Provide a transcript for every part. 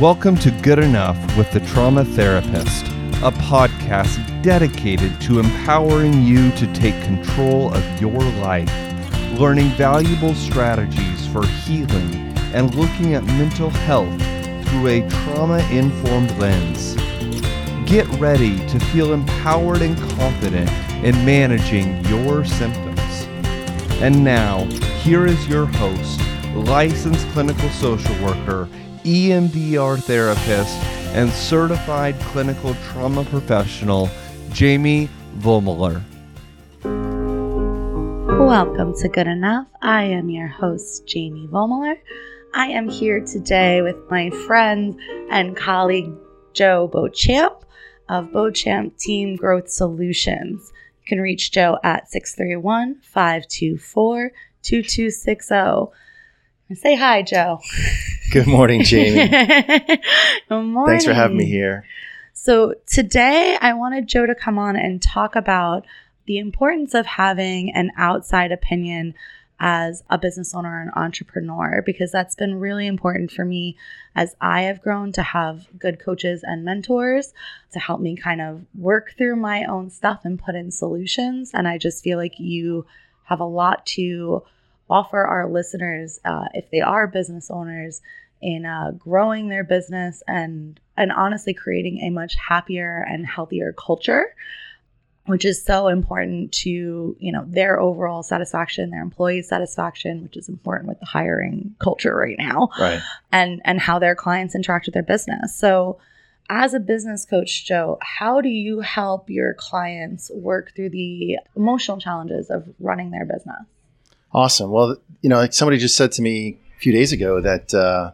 Welcome to Good Enough with the Trauma Therapist, a podcast dedicated to empowering you to take control of your life, learning valuable strategies for healing, and looking at mental health through a trauma informed lens. Get ready to feel empowered and confident in managing your symptoms. And now, here is your host, licensed clinical social worker, EMDR therapist, and certified clinical trauma professional, Jamie Vollmuller. Welcome to Good Enough. I am your host, Jamie Vollmuller. I am here today with my friend and colleague, Joe Beauchamp of Beauchamp Team Growth Solutions. You can reach Joe at 631 524 2260. Say hi, Joe. Good morning, Jamie. Good morning. Thanks for having me here. So, today I wanted Joe to come on and talk about the importance of having an outside opinion as a business owner and entrepreneur because that's been really important for me as I have grown to have good coaches and mentors to help me kind of work through my own stuff and put in solutions. And I just feel like you have a lot to offer our listeners uh, if they are business owners in uh, growing their business and and honestly creating a much happier and healthier culture which is so important to you know their overall satisfaction their employees satisfaction which is important with the hiring culture right now Right. and and how their clients interact with their business so as a business coach joe how do you help your clients work through the emotional challenges of running their business Awesome. Well, you know, like somebody just said to me a few days ago that uh,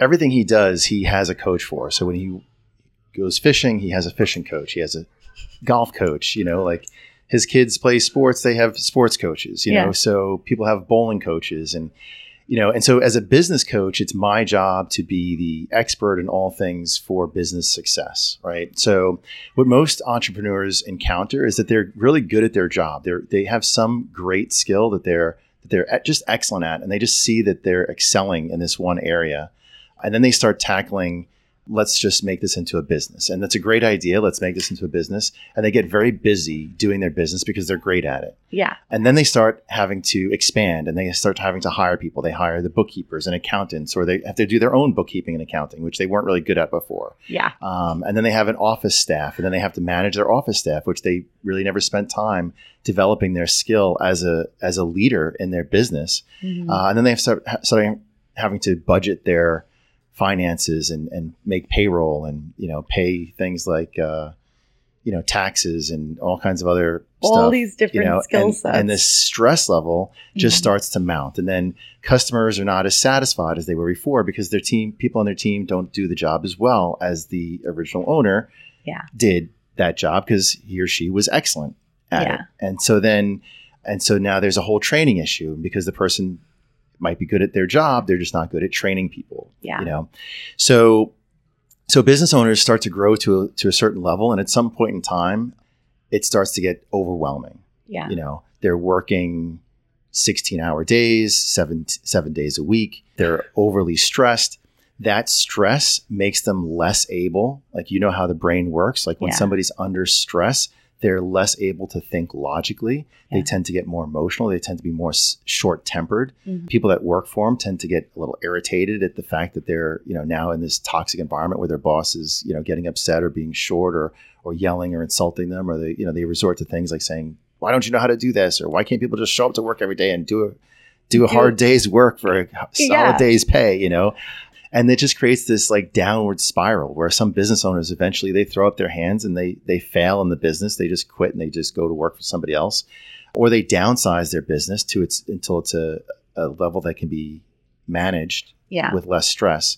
everything he does, he has a coach for. So when he goes fishing, he has a fishing coach. He has a golf coach. You know, like his kids play sports, they have sports coaches. You Yeah. know, so people have bowling coaches and. You know, and so as a business coach, it's my job to be the expert in all things for business success, right? So, what most entrepreneurs encounter is that they're really good at their job. They they have some great skill that they're that they're just excellent at, and they just see that they're excelling in this one area, and then they start tackling. Let's just make this into a business, and that's a great idea. Let's make this into a business, and they get very busy doing their business because they're great at it. yeah And then they start having to expand and they start having to hire people. They hire the bookkeepers and accountants, or they have to do their own bookkeeping and accounting, which they weren't really good at before. yeah Um, and then they have an office staff, and then they have to manage their office staff, which they really never spent time developing their skill as a as a leader in their business. Mhm. Uh, and then they have start starting having to budget their finances and, and make payroll and you know pay things like uh, you know taxes and all kinds of other all stuff these different you know, skill and, sets and this stress level just Mhm. starts to mount. And then customers are not as satisfied as they were before because their team, people on their team, don't do the job as well as the original owner Yeah. did that job because he or she was excellent at Yeah. it. And so then, and so now there's a whole training issue because the person might be good at their job, they're just not good at training people. Yeah. You know, so so business owners start to grow to a, to a certain level, and at some point in time, it starts to get overwhelming yeah you know they're working 16 hour days seven seven days a week they're overly stressed that stress makes them less able like you know how the brain works like when Yeah. somebody's under stress they're less able to think logically. Yeah. they tend to get more emotional. They tend to be more short tempered Mhm. people that work for them tend to get a little irritated at the fact that they're you know now in this toxic environment where their boss is you know getting upset or being short or or yelling or insulting them or they you know they resort to things like saying why don't you know how to do this? or why can't people just show up to work every day and do a do a hard day's work for a solid Yeah. day's pay? you know and it just creates this like downward spiral where some business owners eventually they throw up their hands and they they fail in the business. They just quit and they just go to work for somebody else. Or they downsize their business to its until it's a, a level that can be managed yeah. with less stress.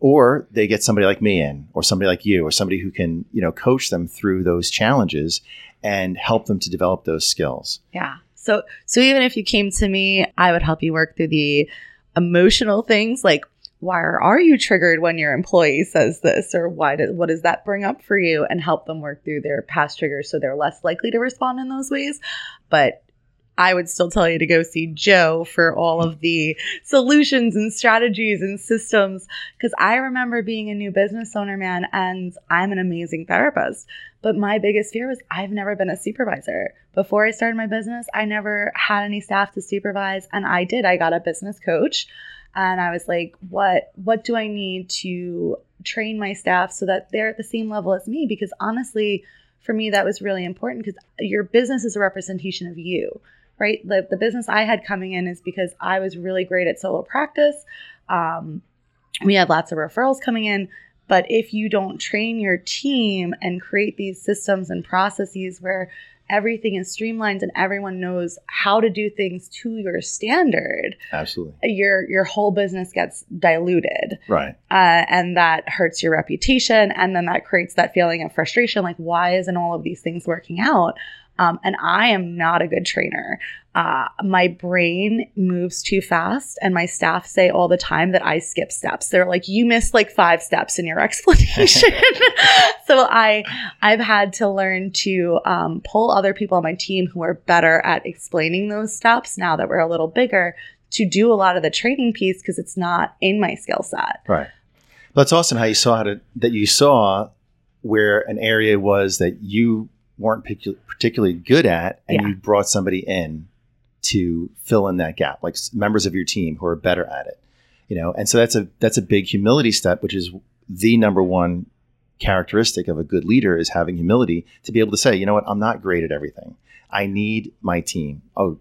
Or they get somebody like me in or somebody like you or somebody who can you know coach them through those challenges and help them to develop those skills. Yeah. So so even if you came to me, I would help you work through the emotional things like why are you triggered when your employee says this or why does what does that bring up for you and help them work through their past triggers so they're less likely to respond in those ways. But I would still tell you to go see Joe for all of the solutions and strategies and systems. Because I remember being a new business owner, man, and I'm an amazing therapist. But my biggest fear was I've never been a supervisor. Before I started my business, I never had any staff to supervise. And I did. I got a business coach and I was like, what what do I need to train my staff so that they're at the same level as me? Because honestly, for me, that was really important because your business is a representation of you, right? The, the business I had coming in is because I was really great at solo practice. Um, we had lots of referrals coming in. But if you don't train your team and create these systems and processes where everything is streamlined and everyone knows how to do things to your standard absolutely. your your whole business gets diluted. Right. Uh, and that hurts your reputation and then that creates that feeling of frustration like why isn't all of these things working out um, and I am not a good trainer. Uh, my brain moves too fast, and my staff say all the time that I skip steps. They're like, "You missed like five steps in your explanation." so I, I've had to learn to um, pull other people on my team who are better at explaining those steps. Now that we're a little bigger, to do a lot of the training piece because it's not in my skill set. Right. That's awesome how you saw how to, that you saw where an area was that you weren't particularly good at, and yeah. you brought somebody in to fill in that gap, like members of your team who are better at it. You know, and so that's a that's a big humility step, which is the number one characteristic of a good leader is having humility to be able to say, you know what, I'm not great at everything. I need my team. Oh,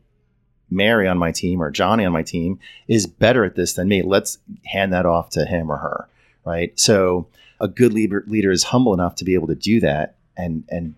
Mary on my team or Johnny on my team is better at this than me. Let's hand that off to him or her, right? So a good leader leader is humble enough to be able to do that and and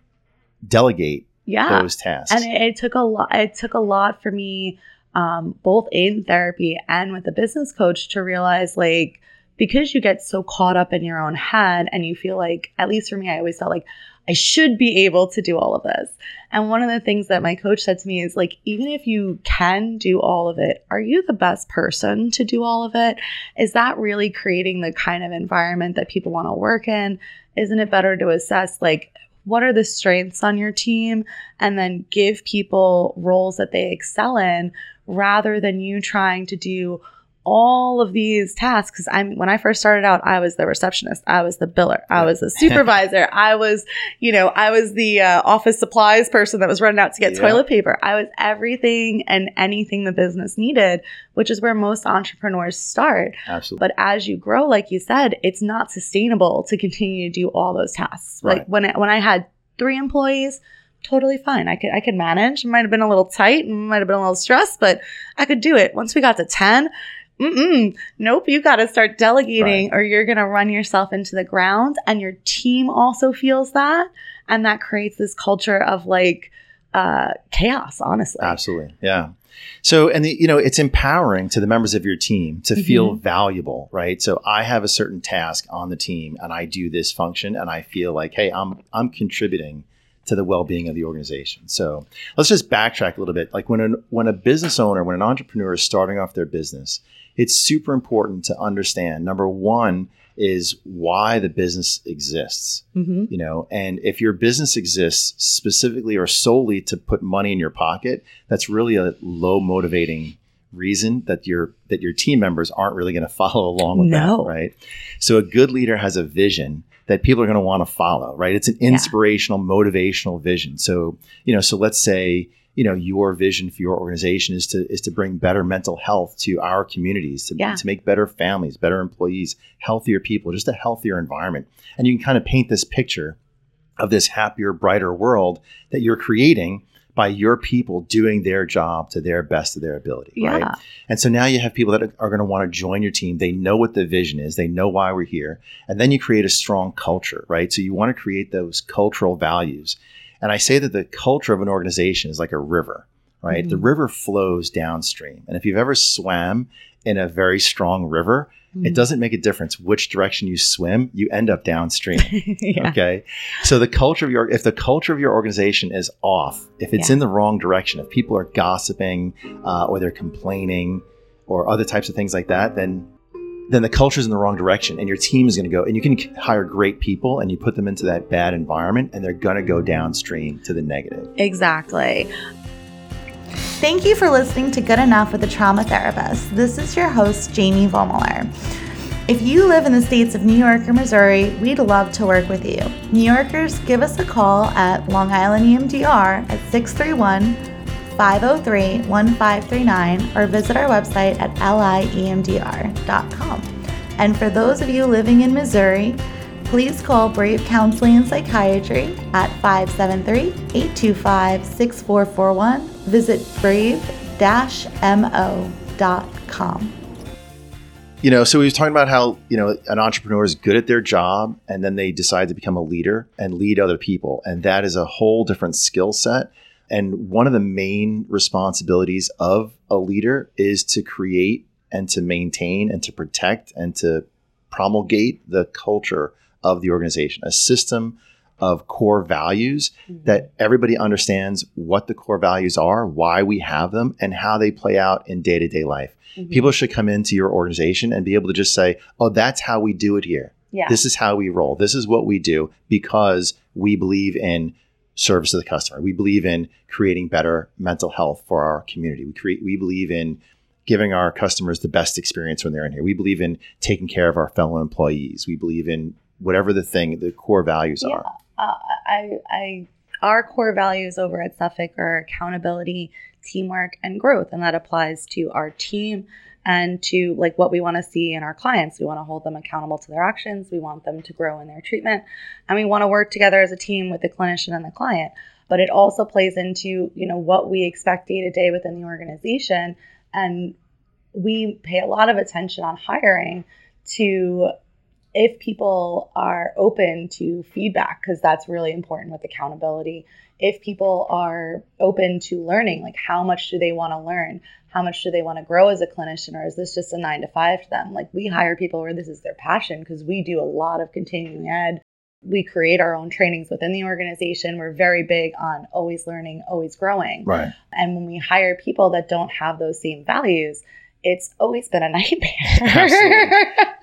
delegate yeah. those tasks. And it, it, took a lot. It took a lot for me, um, both in therapy and with a business coach, to realize like because you get so caught up in your own head and you feel like, at least for me, I always felt like I should be able to do all of this. And one of the things that my coach said to me is like, even if you can do all of it, are you the best person to do all of it? Is that really creating the kind of environment that people want to work in? Isn't it better to assess like what are the strengths on your team and then give people roles that they excel in rather than you trying to do all of these tasks because i'm when i first started out i was the receptionist i was the biller i was the supervisor i was you know i was the uh, office supplies person that was running out to get yeah. toilet paper i was everything and anything the business needed which is where most entrepreneurs start absolutely but as you grow like you said it's not sustainable to continue to do all those tasks right. like when when i had three employees totally fine. I could I could manage. It might have been a little tight, might have been a little stressed, but I could do it. Once we got to 10, Mm-mm. Nope, you got to start delegating right. or you're going to run yourself into the ground. And your team also feels that. And that creates this culture of like uh, chaos, honestly. Absolutely. Yeah. So, and the, you know, it's empowering to the members of your team to mm-hmm. feel valuable, right? So I have a certain task on the team and I do this function and I feel like, hey, I'm, I'm contributing to the well-being of the organization. So let's just backtrack a little bit. Like when a, when a business owner, when an entrepreneur is starting off their business, it's super important to understand number one is why the business exists mm-hmm. you know and if your business exists specifically or solely to put money in your pocket that's really a low motivating reason that your that your team members aren't really going to follow along with no. that right so a good leader has a vision that people are going to want to follow right it's an inspirational yeah. motivational vision so you know so let's say you know your vision for your organization is to is to bring better mental health to our communities to, yeah. to make better families better employees healthier people just a healthier environment. And you can kind of paint this picture of this happier brighter world that you're creating by your people doing their job to their best of their ability yeah. right and so now you have people that are going to want to join your team. They know what the vision is. They know why we're here. And then you create a strong culture right? So you want to create those cultural values and I say that the culture of an organization is like a river, right? Mm-hmm. The river flows downstream. And if you've ever swam in a very strong river, mm-hmm. it doesn't make a difference which direction you swim, you end up downstream. yeah. Okay. So the culture of your if the culture of your organization is off, if it's yeah. in the wrong direction, if people are gossiping uh, or they're complaining or other types of things like that, then then the culture is in the wrong direction and your team is going to go and you can hire great people and you put them into that bad environment and they're going to go downstream to the negative exactly Thank you for listening to Good Enough with a Trauma Therapist. This is your host, Jamie Vollmuller. If you live in the states of New York or Missouri, we'd love to work with you. New Yorkers, give us a call at Long Island EMDR at 631 503 1539 or visit our website at liemdr.com. And for those of you living in Missouri, please call Brave Counseling and Psychiatry at 573 825 6441. Visit brave-mo.com. You know, so we were talking about how, you know, an entrepreneur is good at their job and then they decide to become a leader and lead other people. And that is a whole different skill set. And one of the main responsibilities of a leader is to create and to maintain and to protect and to promulgate the culture of the organization, a system of core values mm-hmm. that everybody understands what the core values are, why we have them, and how they play out in day to day life. Mm-hmm. People should come into your organization and be able to just say, oh, that's how we do it here. Yeah. This is how we roll. This is what we do because we believe in service to the customer. We believe in creating better mental health for our community. We create we believe in giving our customers the best experience when they're in here. We believe in taking care of our fellow employees. We believe in whatever the thing the core values yeah. are. Uh, I, I our core values over at Suffolk are accountability, teamwork, and growth. And that applies to our team and to like what we want to see in our clients. We want to hold them accountable to their actions. We want them to grow in their treatment. And we want to work together as a team with the clinician and the client. But it also plays into, you know, what we expect day to day within the organization. And we pay a lot of attention on hiring to if people are open to feedback, because that's really important with accountability, if people are open to learning, like how much do they want to learn? How much do they want to grow as a clinician? Or is this just a nine to five to them? Like we hire people where this is their passion because we do a lot of continuing ed. We create our own trainings within the organization. We're very big on always learning, always growing. Right. And when we hire people that don't have those same values, it's always been a nightmare.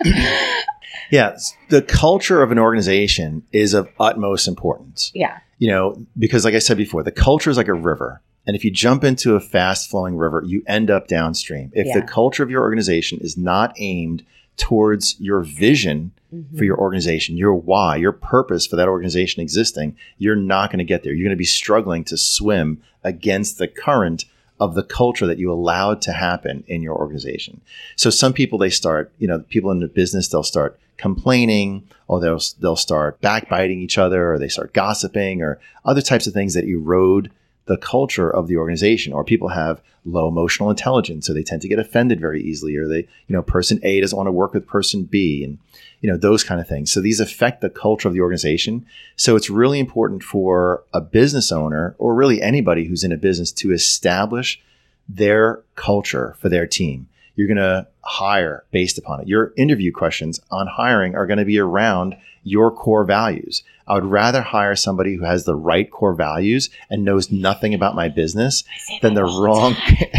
yeah, the culture of an organization is of utmost importance. Yeah. You know, because like I said before, the culture is like a river. And if you jump into a fast flowing river, you end up downstream. If yeah. the culture of your organization is not aimed towards your vision mm-hmm. for your organization, your why, your purpose for that organization existing, you're not going to get there. You're going to be struggling to swim against the current of the culture that you allowed to happen in your organization. So some people they start, you know, people in the business they'll start complaining, or they'll they'll start backbiting each other, or they start gossiping, or other types of things that erode the culture of the organization. Or people have low emotional intelligence, so they tend to get offended very easily, or they, you know, person A doesn't want to work with person B, and you know those kind of things. So these affect the culture of the organization. So it's really important for a business owner, or really anybody who's in a business, to establish their culture for their team you're going to hire based upon it. Your interview questions on hiring are going to be around your core values. I would rather hire somebody who has the right core values and knows nothing about my business than the wrong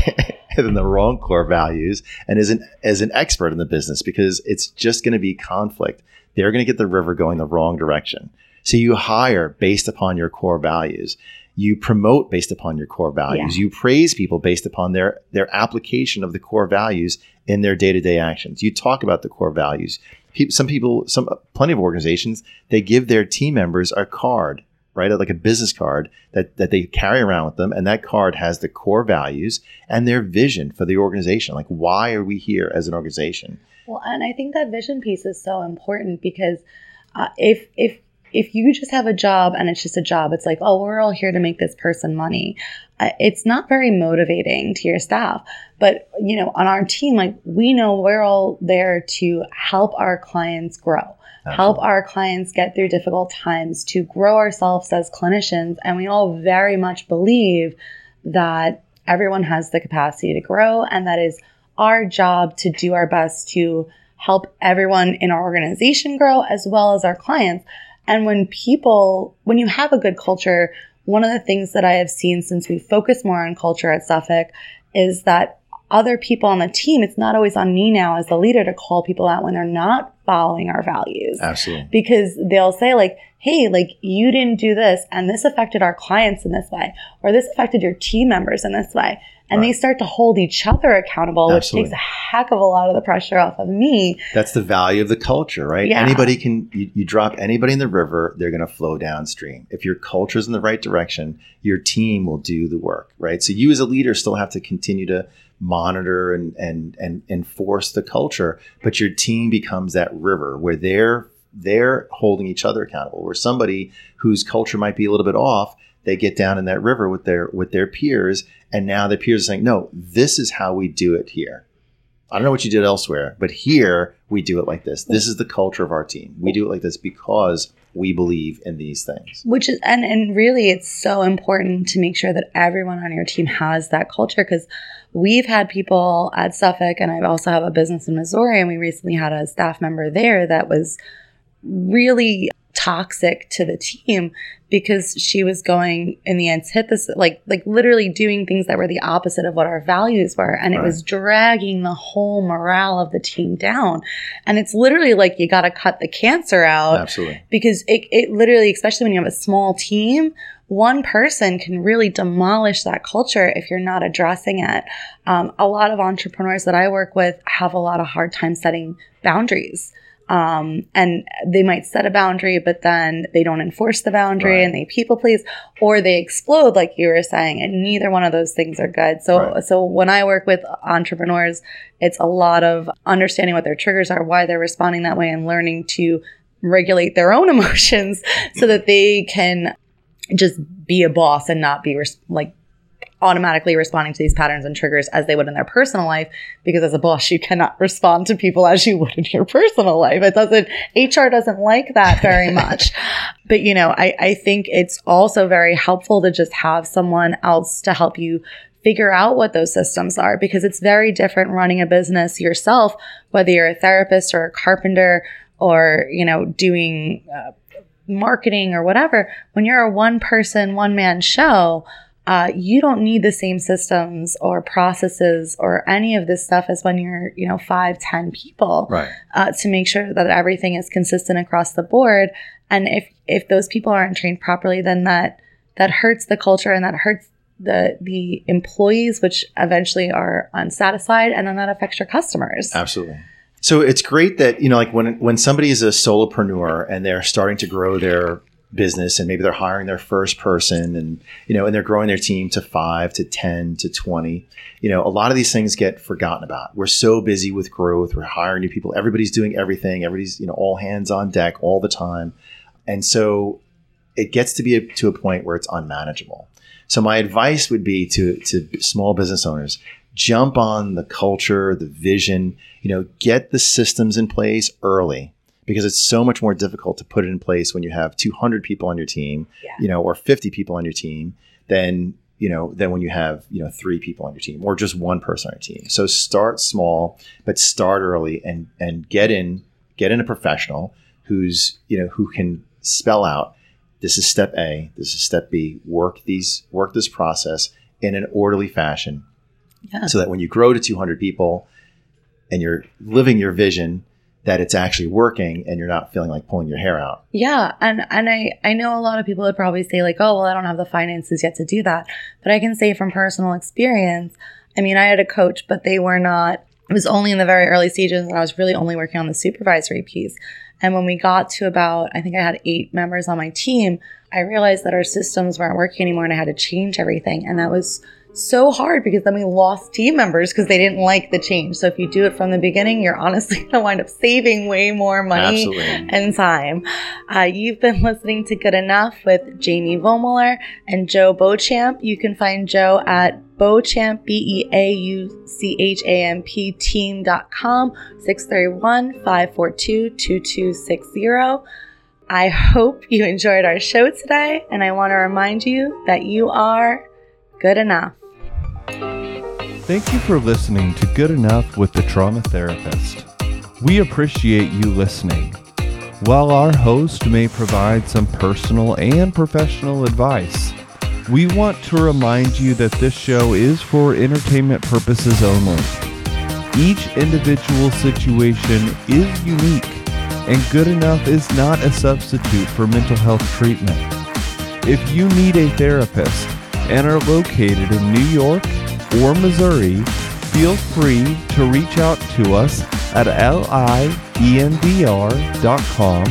than the wrong core values and isn't as an expert in the business because it's just going to be conflict. They're going to get the river going the wrong direction. So you hire based upon your core values you promote based upon your core values. Yeah. you praise people based upon their their application of the core values in their day-to-day actions. You talk about the core values. Some people some plenty of organizations they give their team members a card right? Like a business card that, that they carry around with them and that card has the core values and their vision for the organization. Like why are we here as an organization? Well and i think that vision piece is so important because uh, if if if you just have a job and it's just a job, it's like, oh, we're all here to make this person money. It's not very motivating to your staff. But, you know, on our team, like we know we're all there to help our clients grow, Absolutely. help our clients get through difficult times, to grow ourselves as clinicians. And we all very much believe that everyone has the capacity to grow and that is our job to do our best to help everyone in our organization grow as well as our clients. And when people, when you have a good culture, one of the things that I have seen since we focus more on culture at Suffolk is that other people on the team, it's not always on me now as the leader to call people out when they're not following our values. Absolutely. Because they'll say, like, hey, like, you didn't do this, and this affected our clients in this way, or this affected your team members in this way. And they start to hold each other accountable, which takes a heck of a lot of the pressure off of me. That's the value of the culture, right? Yeah. Anybody can, you, you drop anybody in the river, they're going to flow downstream. If your culture's in the right direction, your team will do the work, right? So you as a leader still have to continue to monitor and, and, and enforce the culture, but your team becomes that river where they're, they're holding each other accountable, where somebody whose culture might be a little bit off, they get down in that river with their, with their peers. And now their peers are saying, no, this is how we do it here. I don't know what you did elsewhere, but here we do it like this. This is the culture of our team. We do it like this because we believe in these things. which is and and really it's so important to make sure that everyone on your team has that culture because we've had people at Suffolk and I also have a business in Missouri and we recently had a staff member there that was really toxic to the team because she was going in the antithesis like like literally doing things that were the opposite of what our values were. And it was dragging the whole morale of the team down. And it's literally like you got to cut the cancer out Absolutely. because it, it literally especially when you have a small team one person can really demolish that culture if you're not addressing it. Um, a lot of entrepreneurs that i work with have a lot of hard time setting boundaries um, and they might set a boundary but then they don't enforce the boundary Right. and they people please or they explode like you were saying and neither one of those things are good so Right. so when i work with entrepreneurs it's a lot of understanding what their triggers are why they're responding that way and learning to regulate their own emotions so that they can just be a boss and not be res- like automatically responding to these patterns and triggers as they would in their personal life because as a boss you cannot respond to people as you would in your personal life. It doesn't hr doesn't like that very much. But you know I, I think it's also very helpful to just have someone else to help you figure out what those systems are because it's very different running a business yourself whether you're a therapist or a carpenter or you know doing uh, marketing or whatever. When you're a one person one man show uh, you don't need the same systems or processes or any of this stuff as when you're you know five ten people Right. uh, to make sure that everything is consistent across the board. And if if those people aren't trained properly, then that that hurts the culture and that hurts the the employees, which eventually are unsatisfied, and then that affects your customers. Absolutely. So it's great that, you know, like when, when somebody is a solopreneur and they're starting to grow their business and maybe they're hiring their first person and, you know, and they're growing their team to five to 10 to 20, you know, a lot of these things get forgotten about. We're so busy with growth. We're hiring new people. Everybody's doing everything. Everybody's, you know, all hands on deck all the time. And so it gets to be a, to a point where it's unmanageable. So my advice would be to, to small business owners, jump on the culture, the vision, you know, get the systems in place early because it's so much more difficult to put it in place when you have 200 people on your team, Yeah. you know, or 50 people on your team than, you know, than when you have, you know, three people on your team or just one person on your team. So start small, but start early and and get in get in a professional who's, you know, who can spell out this is step A, this is step B, work these work this process in an orderly fashion Yeah. so that when you grow to 200 people and you're living your vision that it's actually working and you're not feeling like pulling your hair out Yeah, and and I I know a lot of people would probably say like, "Oh, well, I don't have the finances yet to do that." But I can say from personal experience, I mean, I had a coach, but they were not it was only in the very early stages and I was really only working on the supervisory piece. And when we got to about I think I had 8 members on my team, I realized that our systems weren't working anymore and I had to change everything and that was so hard because then we lost team members because they didn't like the change. So if you do it from the beginning, you're honestly going to wind up saving way more money absolutely and time. Uh, you've been listening to Good Enough with Jamie Vollmuller and Joe Beauchamp. You can find Joe at Beauchamp, B E A U C H A M P team.com, 631 542 2260. I hope you enjoyed our show today, and I want to remind you that you are good enough. Thank you for listening to Good Enough with the Trauma Therapist. We appreciate you listening. While our host may provide some personal and professional advice, we want to remind you that this show is for entertainment purposes only. Each individual situation is unique, and Good Enough is not a substitute for mental health treatment. If you need a therapist and are located in New York, or Missouri, feel free to reach out to us at liemdr.com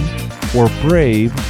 or brave-mo.com.